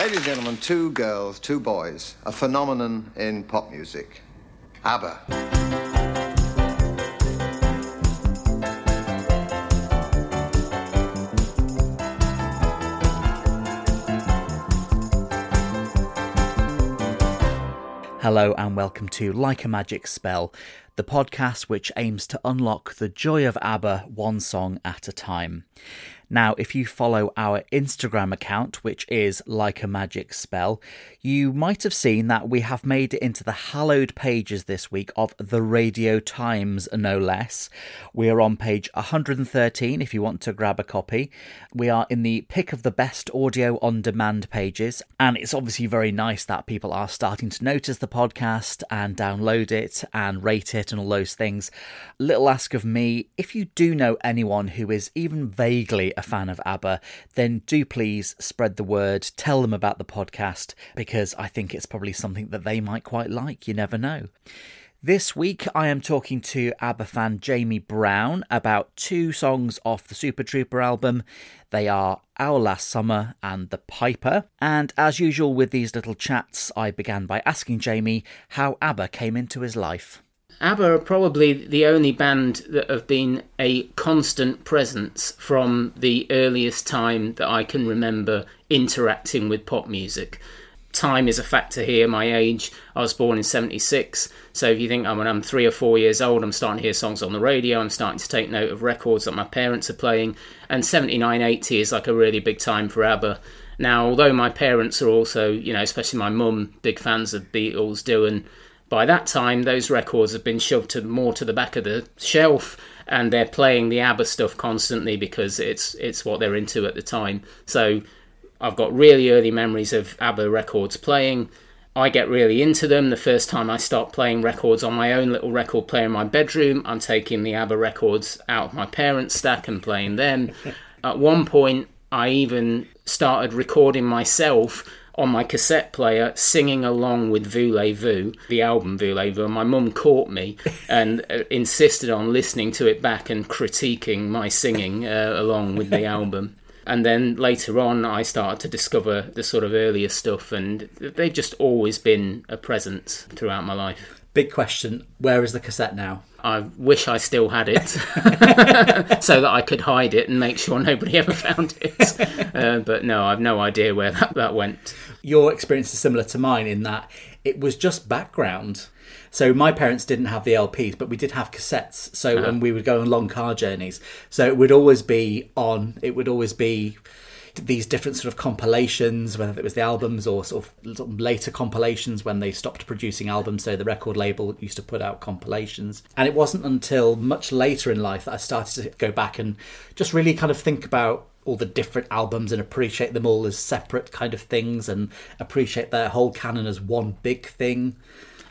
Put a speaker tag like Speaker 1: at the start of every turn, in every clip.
Speaker 1: Ladies and gentlemen, two girls, two boys, a phenomenon in pop music. ABBA.
Speaker 2: Hello and welcome to Like a Magic Spell, the podcast which aims to unlock the joy of ABBA one song at a time. Now, if you follow our Instagram account, which is like a magic spell, you might have seen that we have made it into the hallowed pages this week of the Radio Times, no less. We are on page 113 if you want to grab a copy. We are in the pick of the best audio on demand pages, and it's obviously very nice that people are starting to notice the podcast and download it and rate it and all those things. Little ask of me if you do know anyone who is even vaguely a fan of ABBA, then do please spread the word, tell them about the podcast, because I think it's probably something that they might quite like. You never know. This week, I am talking to ABBA fan Jamie Brown about two songs off the Super Trooper album. They are Our Last Summer and The Piper. And as usual with these little chats, I began by asking Jamie how ABBA came into his life.
Speaker 3: ABBA are probably the only band that have been a constant presence from the earliest time that I can remember interacting with pop music. Time is a factor here, my age. I was born in 76, so if you think oh, when I'm three or four years old, I'm starting to hear songs on the radio, I'm starting to take note of records that my parents are playing, and 79, 80 is like a really big time for ABBA. Now, although my parents are also, you know, especially my mum, big fans of Beatles, Dylan, by that time, those records have been shoved to more to the back of the shelf, and they're playing the ABBA stuff constantly because it's it's what they're into at the time. So I've got really early memories of ABBA records playing. I get really into them. The first time I start playing records on my own little record player in my bedroom, I'm taking the ABBA records out of my parents' stack and playing them. At one point, I even started recording myself on my cassette player singing along with Voulez-Vous, the album Voulez-Vous. My mum caught me and uh, insisted on listening to it back and critiquing my singing uh, along with the album. And then later on, I started to discover the sort of earlier stuff, and they've just always been a presence throughout my life.
Speaker 2: Big question where is the cassette now?
Speaker 3: I wish I still had it so that I could hide it and make sure nobody ever found it. Uh, but no, I've no idea where that, that went.
Speaker 2: Your experience is similar to mine in that it was just background. So my parents didn't have the LPs, but we did have cassettes. So
Speaker 3: Uh-huh.
Speaker 2: and we would go on long car journeys. So it would always be on. It would always be these different sort of compilations, whether it was the albums or sort of later compilations when they stopped producing albums. So the record label used to put out compilations, and it wasn't until much later in life that I started to go back and just really kind of think about all the different albums and appreciate them all as separate kind of things and appreciate their whole canon as one big thing.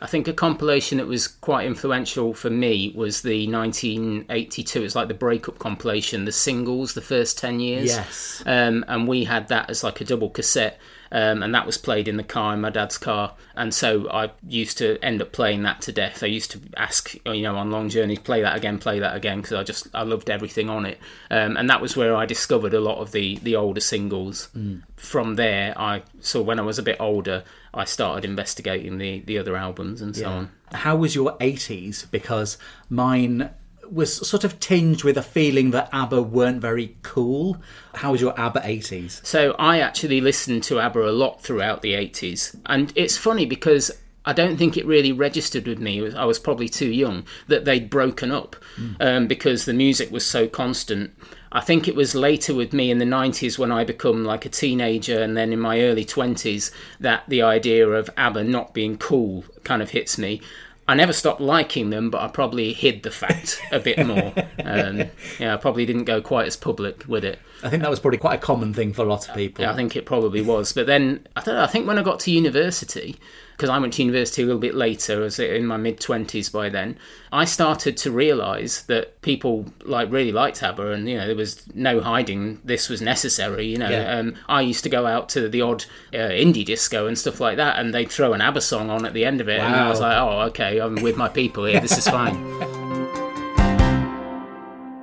Speaker 3: I think a compilation that was quite influential for me was the 1982. It's like the breakup compilation, the singles, the first 10 years.
Speaker 2: Yes.
Speaker 3: Um, and we had that as like a double cassette. Um, and that was played in the car in my dad's car, and so I used to end up playing that to death. I used to ask, you know, on long journeys, play that again, play that again, because I just I loved everything on it, um, and that was where I discovered a lot of the the older singles. From there, I so when I was a bit older, I started investigating the the other albums and so on.
Speaker 2: How was your 80s? Because mine was sort of tinged with a feeling that ABBA weren't very cool. How was your ABBA 80s?
Speaker 3: So I actually listened to ABBA a lot throughout the 80s. And it's funny because I don't think it really registered with me. I was probably too young that they'd broken up um, because the music was so constant. I think it was later with me in the 90s when I become like a teenager and then in my early 20s that the idea of ABBA not being cool kind of hits me. I never stopped liking them, but I probably hid the fact a bit more. Um, yeah, I probably didn't go quite as public with it.
Speaker 2: I think that was probably quite a common thing for a lot of people.
Speaker 3: Yeah, I think it probably was. But then I don't know, I think when I got to university, because I went to university a little bit later, I was in my mid twenties by then, I started to realise that people like really liked ABBA, and you know there was no hiding this was necessary. You know,
Speaker 2: Yeah.
Speaker 3: um, I used to go out to the odd uh, indie disco and stuff like that, and they'd throw an ABBA song on at the end of it, and I was like, oh, okay, I'm with my people here. This is fine.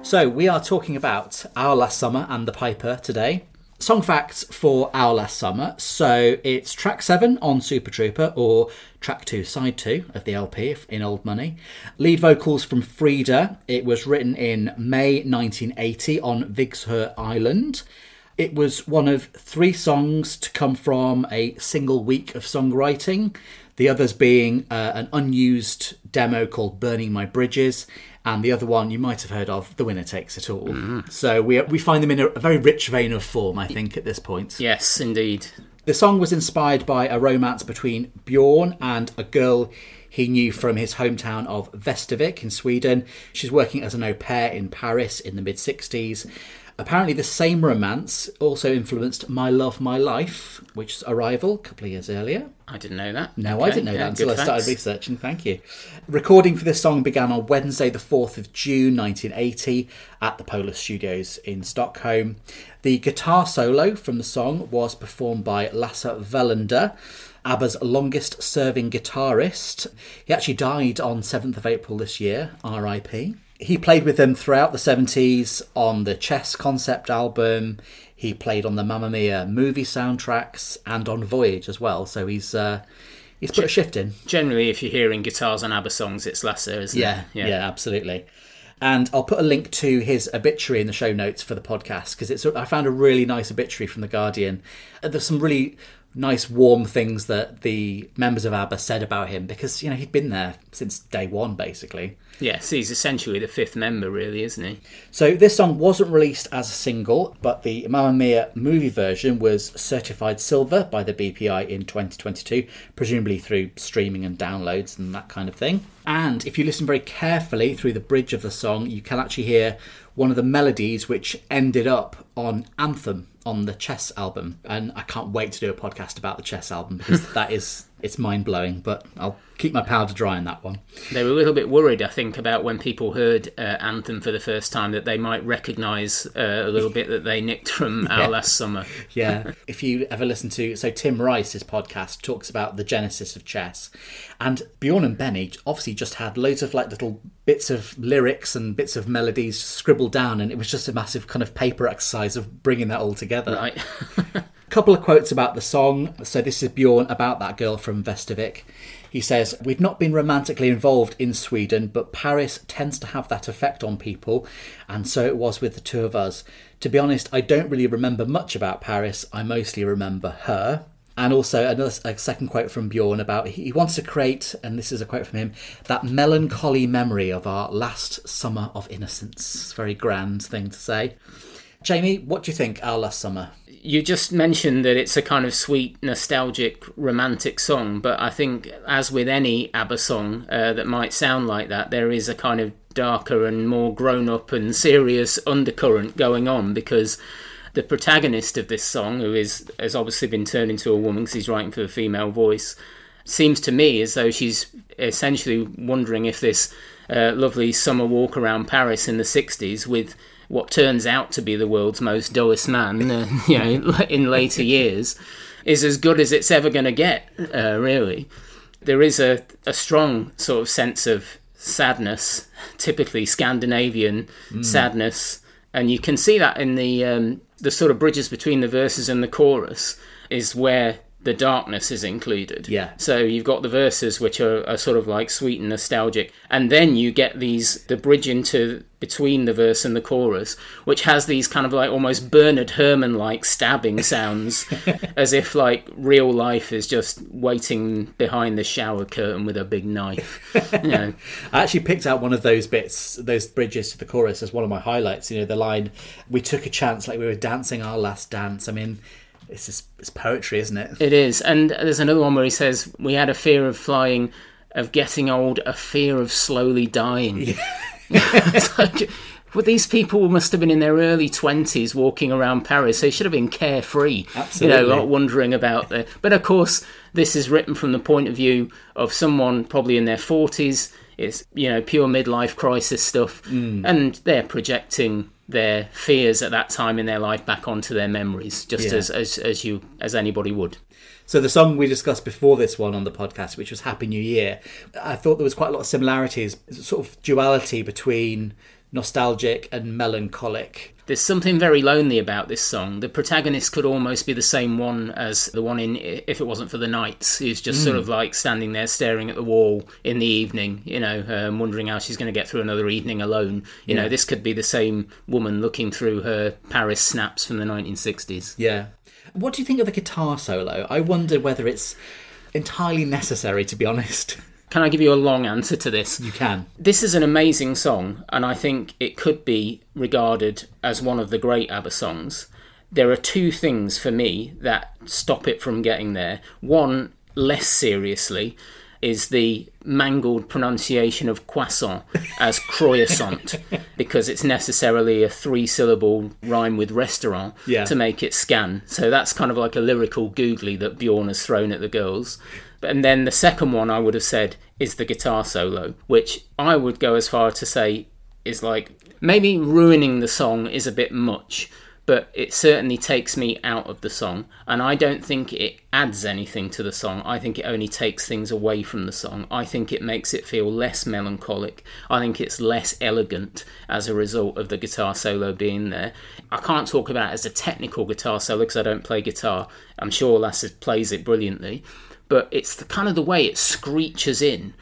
Speaker 2: So we are talking about Our Last Summer and The Piper today. Song facts for Our Last Summer. So it's track seven on Super Trooper, or track two, side two of the LP in Old Money. Lead vocals from Frida. It was written in May 1980 on Viggsö Island. It was one of three songs to come from a single week of songwriting, the others being uh, an unused demo called Burning My Bridges, and the other one you might have heard of, The Winner Takes It All. Mm. So we, we find them in a, a very rich vein of form, I think, at this point.
Speaker 3: Yes, indeed.
Speaker 2: The song was inspired by a romance between Bjorn and a girl he knew from his hometown of Västervik in Sweden. She's working as an au pair in Paris in the mid 60s. Apparently, the same romance also influenced My Love, My Life, which is Arrival a couple of years earlier.
Speaker 3: I didn't know that.
Speaker 2: No, I didn't know
Speaker 3: yeah,
Speaker 2: that until I started
Speaker 3: facts.
Speaker 2: researching. Thank you. Recording for this song began on Wednesday, the 4th of June 1980, at the Polar Studios in Stockholm. The guitar solo from the song was performed by Lasse Wellander. ABBA's longest serving guitarist. He actually died on 7th of April this year, RIP. He played with them throughout the 70s on the Chess concept album. He played on the Mamma Mia movie soundtracks and on Voyage as well. So he's uh, he's put a shift in.
Speaker 3: Generally, if you're hearing guitars on ABBA songs, it's Lasse, isn't
Speaker 2: Yeah,
Speaker 3: it?
Speaker 2: yeah, yeah, absolutely. And I'll put a link to his obituary in the show notes for the podcast because it's. I found a really nice obituary from the Guardian. Uh, There's some really nice, warm things that the members of ABBA said about him because you know he'd been there since day one, basically.
Speaker 3: Yes, he's essentially the fifth member, really, isn't he?
Speaker 2: So this song wasn't released as a single, but the Mamma Mia movie version was certified silver by the BPI in 2022, presumably through streaming and downloads and that kind of thing. And if you listen very carefully through the bridge of the song, you can actually hear one of the melodies which ended up on Anthem on the Chess album. And I can't wait to do a podcast about the Chess album because that is it's mind blowing. But I'll keep my powder dry on that one.
Speaker 3: They were a little bit worried, I think, about when people heard uh, Anthem for the first time that they might recognise uh, a little bit that they nicked from our last summer.
Speaker 2: yeah. if you ever listen to, so Tim Rice's podcast talks about the genesis of chess, and Bjorn and Benny obviously just had loads of like little bits of lyrics and bits of melodies scribbled down, and it was just a massive kind of paper exercise of bringing that all together.
Speaker 3: Right.
Speaker 2: couple of quotes about the song. So this is Bjorn about that girl from Västervik. He says, We've not been romantically involved in Sweden, but Paris tends to have that effect on people, and so it was with the two of us. To be honest, I don't really remember much about Paris, I mostly remember her. And also another a second quote from Bjorn about he wants to create, and this is a quote from him, that melancholy memory of our last summer of innocence. Very grand thing to say. Jamie, what do you think? Our last summer.
Speaker 3: You just mentioned that it's a kind of sweet, nostalgic, romantic song, but I think, as with any ABBA song uh, that might sound like that, there is a kind of darker and more grown up and serious undercurrent going on because the protagonist of this song, who is has obviously been turned into a woman because he's writing for a female voice, seems to me as though she's essentially wondering if this uh, lovely summer walk around Paris in the 60s with what turns out to be the world's most dullest man, uh, you know, in later years, is as good as it's ever going to get, uh, really. There is a, a strong sort of sense of sadness, typically Scandinavian sadness, and you can see that in the um, the sort of bridges between the verses and the chorus is where the darkness is included.
Speaker 2: Yeah.
Speaker 3: So you've got the verses which are, are sort of like sweet and nostalgic, and then you get these the bridge into between the verse and the chorus, which has these kind of like almost Bernard Herrmann like stabbing sounds, as if like real life is just waiting behind the shower curtain with a big knife. You know.
Speaker 2: I actually picked out one of those bits, those bridges to the chorus, as one of my highlights. You know, the line, "We took a chance, like we were dancing our last dance." I mean, it's just it's poetry, isn't it?
Speaker 3: It is, and there's another one where he says, "We had a fear of flying, of getting old, a fear of slowly dying." it's like, well, these people must have been in their early twenties, walking around Paris. They should have been carefree, you know, not wondering about the. But of course, this is written from the point of view of someone probably in their forties. It's you know pure midlife crisis stuff, mm. and they're projecting their fears at that time in their life back onto their memories, just
Speaker 2: Yeah.
Speaker 3: as, as as you as anybody would.
Speaker 2: So the song we discussed before this one on the podcast, which was Happy New Year, I thought there was quite a lot of similarities, sort of duality between nostalgic and melancholic.
Speaker 3: There's something very lonely about this song. The protagonist could almost be the same one as the one in If It Wasn't for the Nights, who's just sort of like standing there staring at the wall in the evening, you know, um, wondering how she's going to get through another evening alone. You know, this could be the same woman looking through her Paris snaps from the 1960s.
Speaker 2: Yeah. What do you think of the guitar solo? I wonder whether it's entirely necessary, to be honest.
Speaker 3: Can I give you a long answer to this?
Speaker 2: You can.
Speaker 3: This is an amazing song, and I think it could be regarded as one of the great ABBA songs. There are two things for me that stop it from getting there. One, less seriously, is the mangled pronunciation of croissant as croissant because it's necessarily a three syllable rhyme with restaurant
Speaker 2: Yeah.
Speaker 3: to make it scan. So that's kind of like a lyrical googly that Bjorn has thrown at the girls. And then the second one I would have said is the guitar solo, which I would go as far to say is like maybe ruining the song is a bit much, but it certainly takes me out of the song. And I don't think it adds anything to the song. I think it only takes things away from the song. I think it makes it feel less melancholic. I think it's less elegant as a result of the guitar solo being there. I can't talk about as a technical guitar solo because I don't play guitar. I'm sure Lasse plays it brilliantly, but it's the kind of the way it screeches in.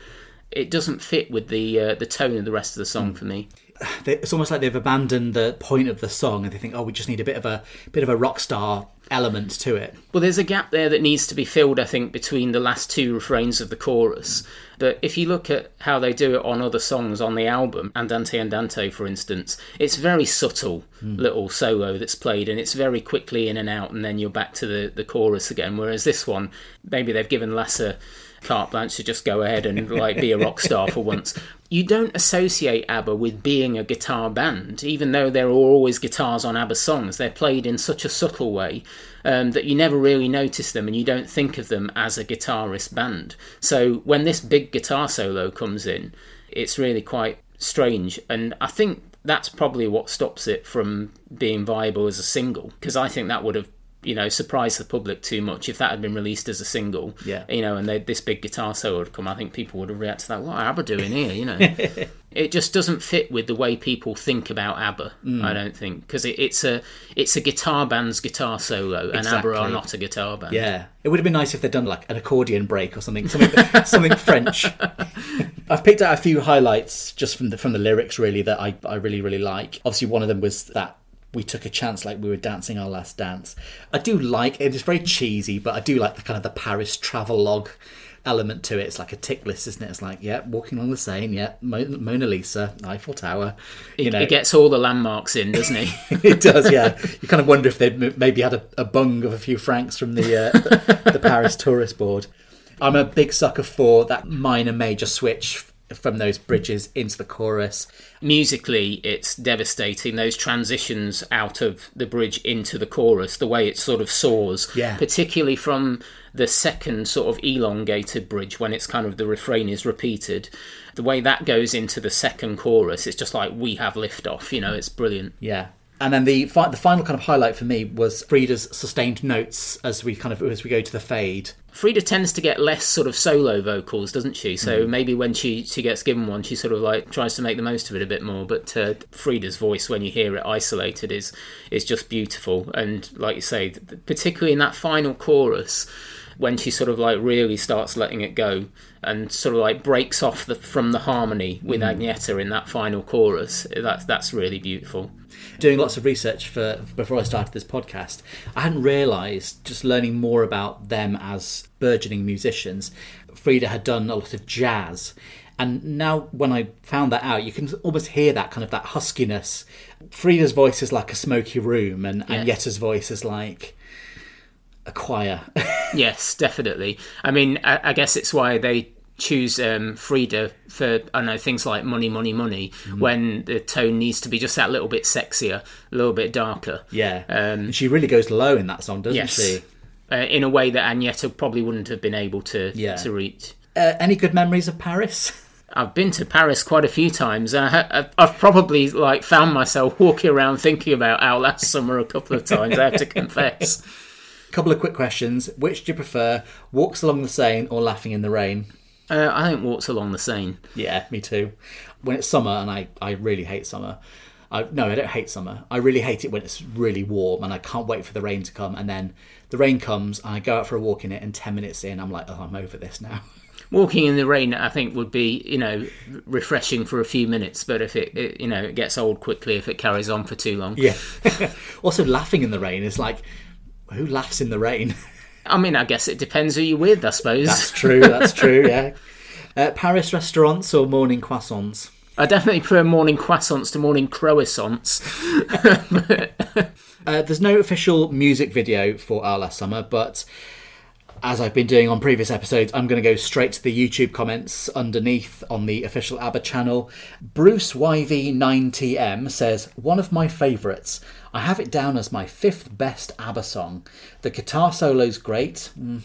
Speaker 3: It doesn't fit with the uh, the tone of the rest of the song for me.
Speaker 2: It's almost like they've abandoned the point of the song and they think, oh, we just need a bit of a bit of a rock star element to it.
Speaker 3: Well, there's a gap there that needs to be filled, I think, between the last two refrains of the chorus. But if you look at how they do it on other songs on the album, Andante Andante, for instance, it's very subtle hmm. little solo that's played and it's very quickly in and out, and then you're back to the, the chorus again. Whereas this one, maybe they've given Lasse carte blanche to just go ahead and like be a rock star for once. You don't associate ABBA with being a guitar band, even though there are always guitars on ABBA songs. They're played in such a subtle way um, that you never really notice them and you don't think of them as a guitarist band. So when this big guitar solo comes in, it's really quite strange. And I think that's probably what stops it from being viable as a single, because I think that would have you know surprise the public too much if that had been released as a single
Speaker 2: Yeah.
Speaker 3: you know and they, this big guitar solo would come i think people would have reacted to that what are abba doing here you know it just doesn't fit with the way people think about abba
Speaker 2: Mm.
Speaker 3: i don't think because it, it's a it's a guitar band's guitar solo and abba are not a guitar band
Speaker 2: Yeah, it would have been nice if they'd done like an accordion break or something, something, something French. I've picked out a few highlights just from the from the lyrics, really that I I really really like. Obviously, one of them was that we took a chance like we were dancing our last dance. I do like it. It's very cheesy, but I do like the kind of the Paris travel log element to it. It's like a tick list, isn't it? It's like, yeah, walking along the Seine, yeah, Mo- Mona Lisa, Eiffel Tower. You know,
Speaker 3: it gets all the landmarks in doesn't it
Speaker 2: it does, yeah. You kind of wonder if they'd maybe had a, a bung of a few francs from the, uh, the the Paris Tourist Board. I'm a big sucker for that minor major switch from those bridges into the chorus.
Speaker 3: musically it's devastating those transitions out of the bridge into the chorus the way it sort of soars
Speaker 2: Yeah.
Speaker 3: particularly from the second sort of elongated bridge when it's kind of the refrain is repeated the way that goes into the second chorus it's just like we have liftoff you know it's brilliant
Speaker 2: Yeah. And then the fi- the final kind of highlight for me was Frida's sustained notes as we kind of as we go to the fade.
Speaker 3: Frida tends to get less sort of solo vocals, doesn't she? So maybe when she, she gets given one, she sort of like tries to make the most of it a bit more. But uh, Frida's voice, when you hear it isolated, is is just beautiful. And like you say, particularly in that final chorus, when she sort of like really starts letting it go and sort of like breaks off the, from the harmony with Agnetha in that final chorus, that's that's really beautiful.
Speaker 2: Doing lots of research for before I started this podcast, I hadn't realised just learning more about them as burgeoning musicians. Frida had done a lot of jazz, and now when I found that out, you can almost hear that kind of that huskiness. Frida's voice is like a smoky room, and and
Speaker 3: Yes.
Speaker 2: Agnetha's voice is like a choir.
Speaker 3: Yes, definitely. I mean, I, I guess it's why they choose um, Frida for I don't know things like money, money, money. When the tone needs to be just that little bit sexier, a little bit darker.
Speaker 2: yeah,
Speaker 3: Um,
Speaker 2: she really goes low in that song, doesn't
Speaker 3: yes,
Speaker 2: she?
Speaker 3: uh, in a way that Agnetha probably wouldn't have been able to
Speaker 2: Yeah.
Speaker 3: to reach.
Speaker 2: Uh, any good memories of Paris?
Speaker 3: I've been to Paris quite a few times. I ha- I've- I've probably like found myself walking around thinking about our last summer a couple of times. I have to confess.
Speaker 2: couple of quick questions. Which do you prefer, Walks Along the Seine or Laughing in the Rain?
Speaker 3: Uh, I think Walks Along the Seine.
Speaker 2: Yeah, me too. When it's summer, and I, I really hate summer. I, no, I don't hate summer. I really hate it when it's really warm and I can't wait for the rain to come. And then the rain comes and I go out for a walk in it, and 10 minutes in, I'm like, oh, I'm over this now.
Speaker 3: Walking in the rain, I think, would be you know refreshing for a few minutes, but if it, it you know it gets old quickly if it carries on for too long.
Speaker 2: Yeah. also, laughing in the rain is like, who laughs in the rain?
Speaker 3: I mean, I guess it depends who you're with, I suppose.
Speaker 2: That's true. That's true. Yeah. Uh, Paris restaurants or morning croissants?
Speaker 3: I definitely prefer morning croissants to morning croissants.
Speaker 2: uh, there's no official music video for Our Last Summer, but as I've been doing on previous episodes, I'm going to go straight to the YouTube comments underneath on the official ABBA channel. Bruce YV9TM says, One of my favourites. I have it down as my fifth best ABBA song. The guitar solo's great. Mm.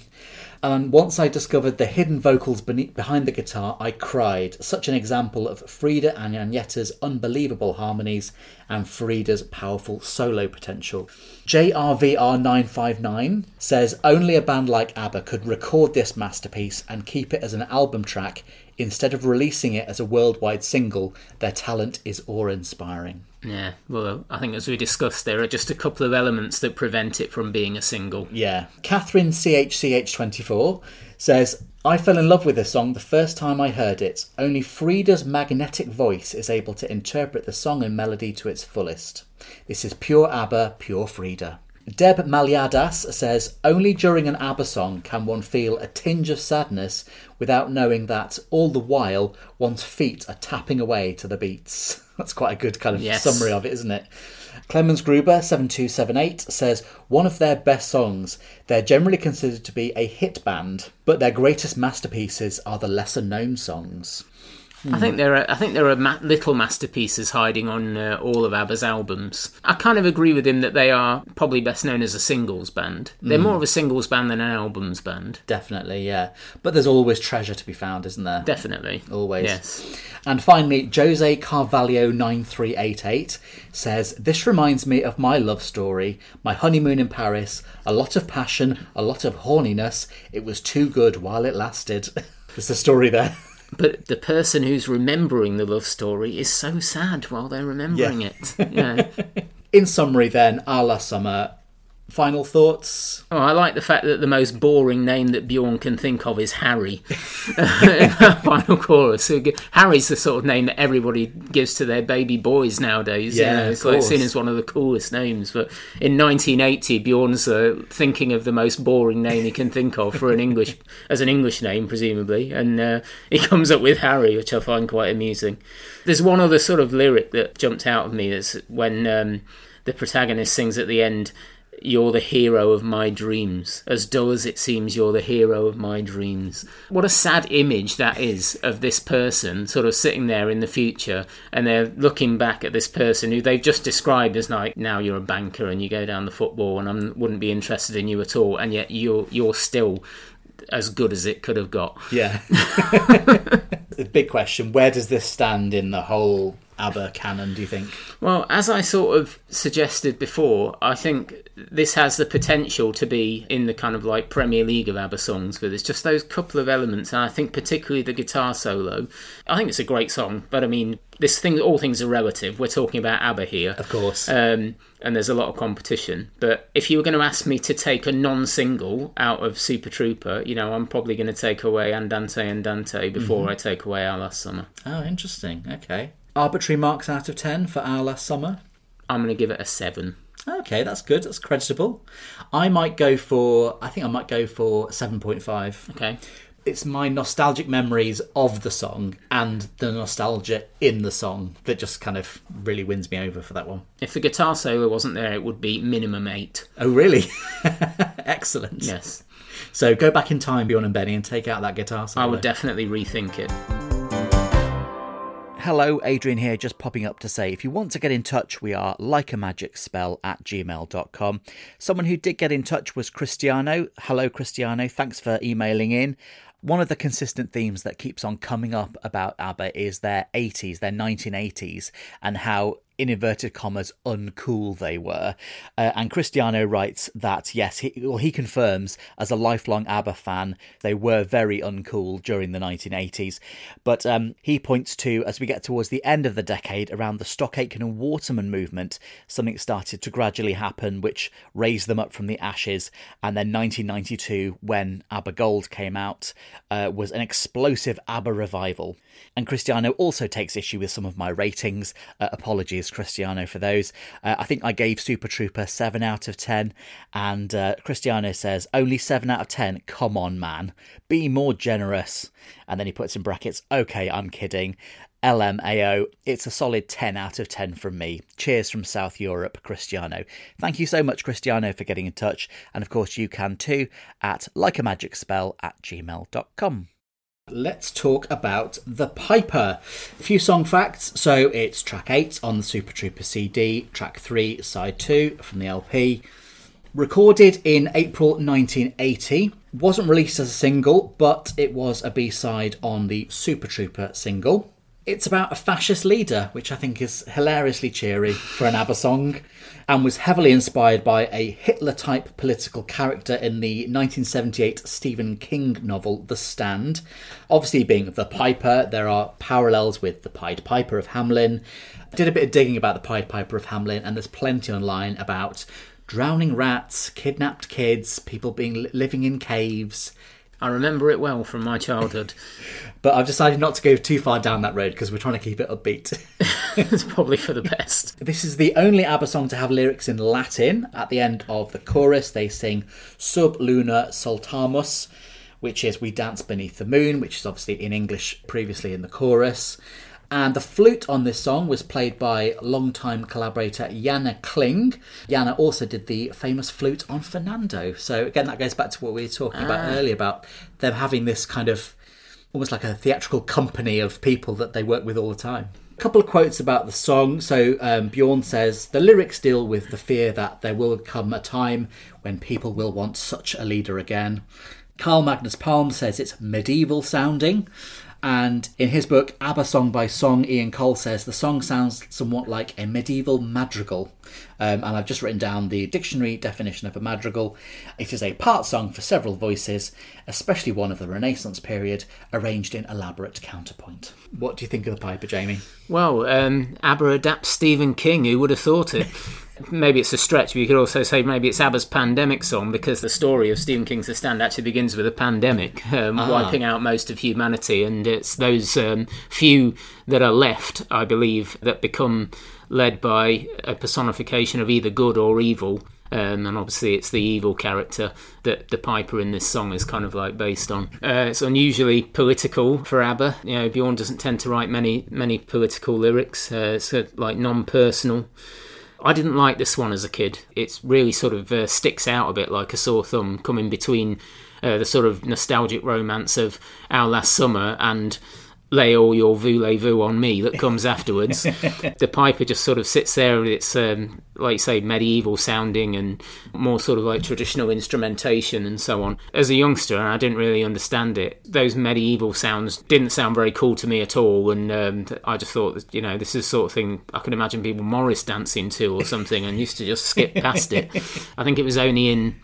Speaker 2: And once I discovered the hidden vocals beneath, behind the guitar, I cried. Such an example of Frida and Agnetha's unbelievable harmonies and Frida's powerful solo potential. JRVR959 says only a band like ABBA could record this masterpiece and keep it as an album track instead of releasing it as a worldwide single. Their talent is awe inspiring.
Speaker 3: Yeah, well, I think as we discussed, there are just a couple of elements that prevent it from being a single.
Speaker 2: Yeah. Catherine CHCH24 says, I fell in love with this song the first time I heard it. Only Frida's magnetic voice is able to interpret the song and melody to its fullest. This is pure ABBA, pure Frida. Deb Maliadas says, Only during an ABBA song can one feel a tinge of sadness without knowing that all the while one's feet are tapping away to the beats. That's quite a good kind of yes. summary of it, isn't it? Clemens Gruber, 7278, says, One of their best songs. They're generally considered to be a hit band, but their greatest masterpieces are the lesser known songs.
Speaker 3: I think there are. I think there are ma- little masterpieces hiding on uh, all of ABBA's albums. I kind of agree with him that they are probably best known as a singles band. They're mm. more of a singles band than an albums band.
Speaker 2: Definitely, yeah. But there's always treasure to be found, isn't there?
Speaker 3: Definitely,
Speaker 2: always.
Speaker 3: Yes.
Speaker 2: And finally, Jose Carvalho nine three eight eight says, "This reminds me of my love story, my honeymoon in Paris. A lot of passion, a lot of horniness. It was too good while it lasted." There's a story there.
Speaker 3: But the person who's remembering the love story is so sad while they're remembering yeah. it. Yeah.
Speaker 2: In summary, then, Our Last Summer Final thoughts?
Speaker 3: Oh, I like the fact that the most boring name that Bjorn can think of is Harry. final chorus. Harry's the sort of name that everybody gives to their baby boys nowadays.
Speaker 2: Yeah, you know,
Speaker 3: it's like seen as one of the coolest names. But in 1980, Bjorn's uh, thinking of the most boring name he can think of for an English as an English name, presumably, and uh, he comes up with Harry, which I find quite amusing. There's one other sort of lyric that jumped out of me. Is when um, the protagonist sings at the end you're the hero of my dreams. As dull as it seems, you're the hero of my dreams. What a sad image that is of this person sort of sitting there in the future and they're looking back at this person who they've just described as like, now you're a banker and you go down the football and I wouldn't be interested in you at all. And yet you're, you're still as good as it could have got.
Speaker 2: Yeah. the big question where does this stand in the whole ABBA canon, do you think?
Speaker 3: Well, as I sort of suggested before, I think this has the potential to be in the kind of like Premier League of ABBA songs, but it's just those couple of elements, and I think particularly the guitar solo. I think it's a great song, but I mean, this thing, all things are relative. We're talking about ABBA here,
Speaker 2: of course,
Speaker 3: um, and there's a lot of competition. But if you were going to ask me to take a non-single out of Super Trooper, you know, I'm probably going to take away Andante Andante before mm-hmm. I take away Our Last Summer.
Speaker 2: Oh, interesting. Okay arbitrary marks out of 10 for our last summer?
Speaker 3: I'm going to give it a 7.
Speaker 2: Okay, that's good. That's creditable. I might go for, I think I might go for 7.5.
Speaker 3: Okay.
Speaker 2: It's my nostalgic memories of the song and the nostalgia in the song that just kind of really wins me over for that one.
Speaker 3: If the guitar solo wasn't there, it would be minimum 8.
Speaker 2: Oh, really? Excellent.
Speaker 3: Yes.
Speaker 2: So go back in time, Bjorn and Benny, and take out that guitar solo.
Speaker 3: I would definitely rethink it.
Speaker 2: Hello, Adrian here, just popping up to say if you want to get in touch, we are like a magic spell at gmail.com. Someone who did get in touch was Cristiano. Hello, Cristiano. Thanks for emailing in. One of the consistent themes that keeps on coming up about ABBA is their 80s, their 1980s, and how in inverted commas, uncool they were. Uh, and Cristiano writes that, yes, he, well, he confirms as a lifelong ABBA fan, they were very uncool during the 1980s. But um, he points to, as we get towards the end of the decade, around the Stock Aitken and Waterman movement, something started to gradually happen which raised them up from the ashes. And then 1992, when ABBA Gold came out, uh, was an explosive ABBA revival. And Cristiano also takes issue with some of my ratings. Uh, apologies, Cristiano, for those. Uh, I think I gave Super Trooper 7 out of 10, and uh, Cristiano says, only 7 out of 10. Come on, man. Be more generous. And then he puts in brackets, okay, I'm kidding. LMAO, it's a solid 10 out of 10 from me. Cheers from South Europe, Cristiano. Thank you so much, Cristiano, for getting in touch. And of course, you can too at likeamagicspell at gmail.com let's talk about The Piper. A few song facts. So it's track 8 on the Super Trooper CD, track 3, side 2 from the LP. Recorded in April 1980. Wasn't released as a single, but it was a B side on the Super Trooper single. It's about a fascist leader, which I think is hilariously cheery for an ABBA song, and was heavily inspired by a Hitler type political character in the 1978 Stephen King novel The Stand. Obviously, being the Piper, there are parallels with the Pied Piper of Hamelin. I did a bit of digging about the Pied Piper of Hamelin, and there's plenty online about drowning rats, kidnapped kids, people being living in caves.
Speaker 3: I remember it well from my childhood.
Speaker 2: but I've decided not to go too far down that road because we're trying to keep it upbeat.
Speaker 3: it's probably for the best.
Speaker 2: This is the only ABBA song to have lyrics in Latin. At the end of the chorus, they sing Sub Luna Saltamus, which is We Dance Beneath the Moon, which is obviously in English previously in the chorus. And the flute on this song was played by longtime collaborator Jana Kling. Jana also did the famous flute on Fernando. So again, that goes back to what we were talking ah. about earlier about them having this kind of almost like a theatrical company of people that they work with all the time. A couple of quotes about the song. So um, Bjorn says the lyrics deal with the fear that there will come a time when people will want such a leader again. Carl Magnus Palm says it's medieval sounding. And in his book, ABBA Song by Song, Ian Cole says the song sounds somewhat like a medieval madrigal. Um, and I've just written down the dictionary definition of a madrigal. It is a part song for several voices, especially one of the Renaissance period, arranged in elaborate counterpoint. What do you think of the Piper, Jamie?
Speaker 3: Well, um, ABBA adapts Stephen King. Who would have thought it? maybe it's a stretch, but you could also say maybe it's ABBA's pandemic song because the story of Stephen King's The Stand actually begins with a pandemic um, ah. wiping out most of humanity, and it's those um, few that are left, I believe, that become led by a personification of either good or evil. Um, and obviously, it's the evil character that the Piper in this song is kind of like based on. Uh, it's unusually political for ABBA. You know, Bjorn doesn't tend to write many many political lyrics. Uh, it's uh, like non-personal. I didn't like this one as a kid. It really sort of uh, sticks out a bit like a sore thumb, coming between uh, the sort of nostalgic romance of Our Last Summer and lay all your voulez-vous on me that comes afterwards. the piper just sort of sits there with it's um, like you say medieval sounding and more sort of like traditional instrumentation and so on. As a youngster, I didn't really understand it. Those medieval sounds didn't sound very cool to me at all, and um, I just thought that, you know this is the sort of thing I can imagine people Morris dancing to or something, and used to just skip past it. I think it was only in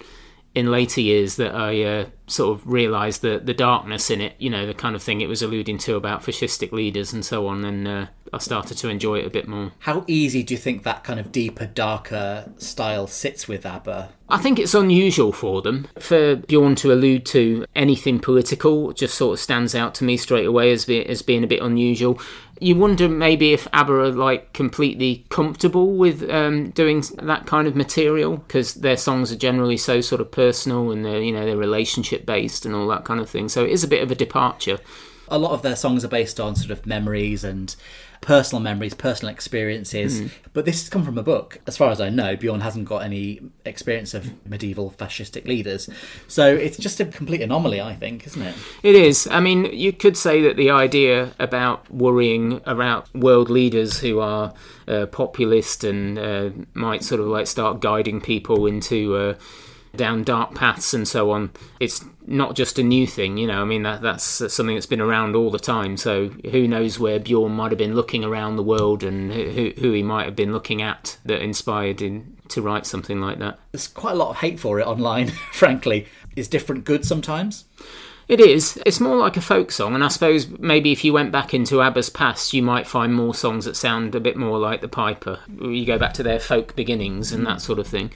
Speaker 3: in later years that I uh, sort of realised the the darkness in it, you know, the kind of thing it was alluding to about fascistic leaders and so on, and uh, I started to enjoy it a bit more.
Speaker 2: How easy do you think that kind of deeper, darker style sits with ABBA?
Speaker 3: I think it's unusual for them. For Bjorn to allude to anything political just sort of stands out to me straight away as, be, as being a bit unusual. You wonder maybe if ABBA are like completely comfortable with um, doing that kind of material because their songs are generally so sort of personal and they're, you know, they're relationship based and all that kind of thing. So it is a bit of a departure.
Speaker 2: A lot of their songs are based on sort of memories and personal memories, personal experiences. Mm. But this has come from a book. As far as I know, Bjorn hasn't got any experience of medieval fascistic leaders. So it's just a complete anomaly, I think, isn't it?
Speaker 3: It is. I mean, you could say that the idea about worrying about world leaders who are uh, populist and uh, might sort of like start guiding people into. Uh, down dark paths and so on. It's not just a new thing, you know. I mean, that that's something that's been around all the time. So who knows where Bjorn might have been looking around the world and who, who he might have been looking at that inspired him to write something like that.
Speaker 2: There's quite a lot of hate for it online, frankly. Is different good sometimes?
Speaker 3: It is. It's more like a folk song, and I suppose maybe if you went back into ABBA's past, you might find more songs that sound a bit more like the Piper. You go back to their folk beginnings and that sort of thing.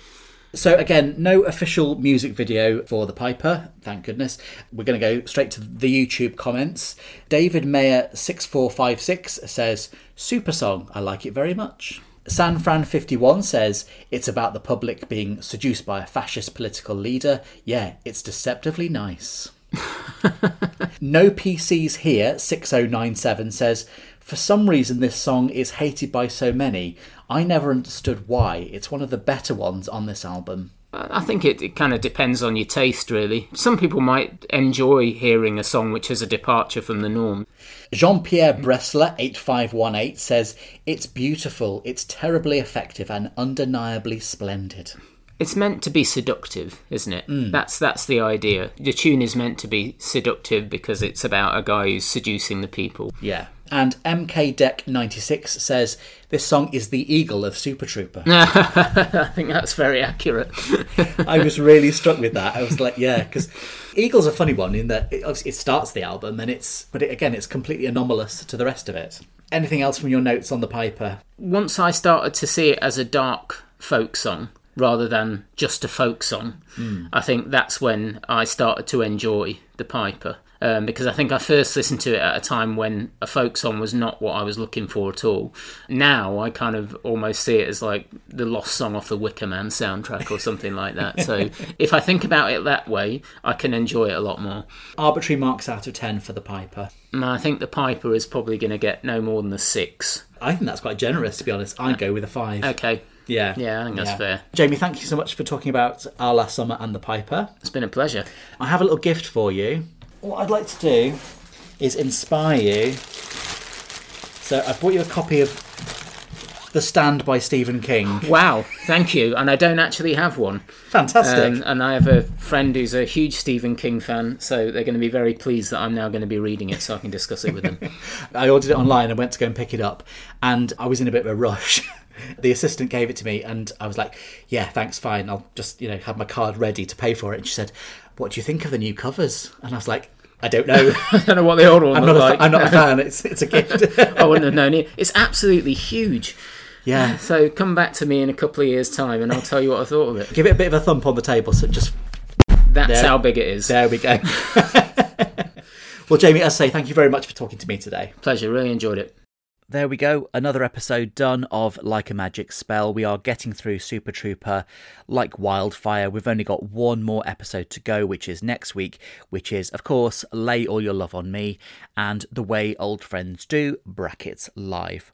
Speaker 2: So again, no official music video for the Piper, thank goodness. We're going to go straight to the YouTube comments. David Mayer six four five six says, "Super song, I like it very much." San Fran 51 says it's about the public being seduced by a fascist political leader. Yeah, it's deceptively nice. no PCs here 6097 says for some reason this song is hated by so many. I never understood why. It's one of the better ones on this album.
Speaker 3: I think it, it kind of depends on your taste, really. Some people might enjoy hearing a song which is a departure from the norm.
Speaker 2: Jean Pierre Bressler, 8518, says, It's beautiful, it's terribly effective, and undeniably splendid.
Speaker 3: It's meant to be seductive, isn't it? Mm. That's that's the idea. The tune is meant to be seductive because it's about a guy who's seducing the people.
Speaker 2: Yeah. And MK Deck 96 says this song is the eagle of Super Trooper.
Speaker 3: I think that's very accurate.
Speaker 2: I was really struck with that. I was like, yeah, because Eagle's a funny one in that it, it starts the album and it's, but it, again, it's completely anomalous to the rest of it. Anything else from your notes on the Piper?
Speaker 3: Once I started to see it as a dark folk song, rather than just a folk song. Mm. I think that's when I started to enjoy the Piper. Um, because I think I first listened to it at a time when a folk song was not what I was looking for at all. Now I kind of almost see it as like the lost song off the Wicker Man soundtrack or something like that. So if I think about it that way, I can enjoy it a lot more.
Speaker 2: Arbitrary marks out of 10 for the Piper.
Speaker 3: I think the Piper is probably going to get no more than a six.
Speaker 2: I think that's quite generous, to be honest. I'd go with a five.
Speaker 3: Okay.
Speaker 2: Yeah.
Speaker 3: Yeah, I think that's yeah. fair.
Speaker 2: Jamie, thank you so much for talking about Our Last Summer and the Piper.
Speaker 3: It's been a pleasure.
Speaker 2: I have a little gift for you. What I'd like to do is inspire you. So I brought you a copy of The Stand by Stephen King.
Speaker 3: Wow, thank you. And I don't actually have one.
Speaker 2: Fantastic. Um,
Speaker 3: and I have a friend who's a huge Stephen King fan, so they're going to be very pleased that I'm now going to be reading it so I can discuss it with them.
Speaker 2: I ordered it online and went to go and pick it up, and I was in a bit of a rush. the assistant gave it to me and I was like, yeah, thanks, fine. I'll just, you know, have my card ready to pay for it. And she said, what do you think of the new covers? And I was like, I don't know.
Speaker 3: I don't know what the old one
Speaker 2: I'm
Speaker 3: not
Speaker 2: like. I'm not a fan. It's it's a gift.
Speaker 3: I wouldn't have known it. It's absolutely huge.
Speaker 2: Yeah.
Speaker 3: So come back to me in a couple of years' time, and I'll tell you what I thought of it.
Speaker 2: Give it a bit of a thump on the table, so just.
Speaker 3: That's there, how big it is.
Speaker 2: There we go. well, Jamie, as I say, thank you very much for talking to me today.
Speaker 3: Pleasure. Really enjoyed it.
Speaker 2: There we go, another episode done of Like a Magic Spell. We are getting through Super Trooper like wildfire. We've only got one more episode to go, which is next week, which is, of course, Lay All Your Love on Me and The Way Old Friends Do, brackets live.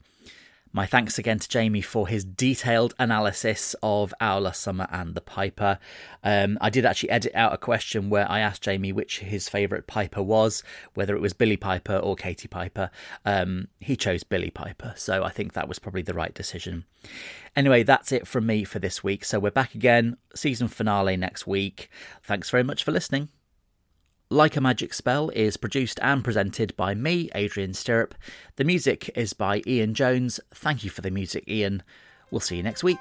Speaker 2: My thanks again to Jamie for his detailed analysis of Last Summer and the Piper. Um, I did actually edit out a question where I asked Jamie which his favourite Piper was, whether it was Billie Piper or Katie Piper. Um, he chose Billie Piper, so I think that was probably the right decision. Anyway, that's it from me for this week. So we're back again, season finale next week. Thanks very much for listening. Like a Magic Spell is produced and presented by me, Adrian Stirrup. The music is by Ian Jones. Thank you for the music, Ian. We'll see you next week.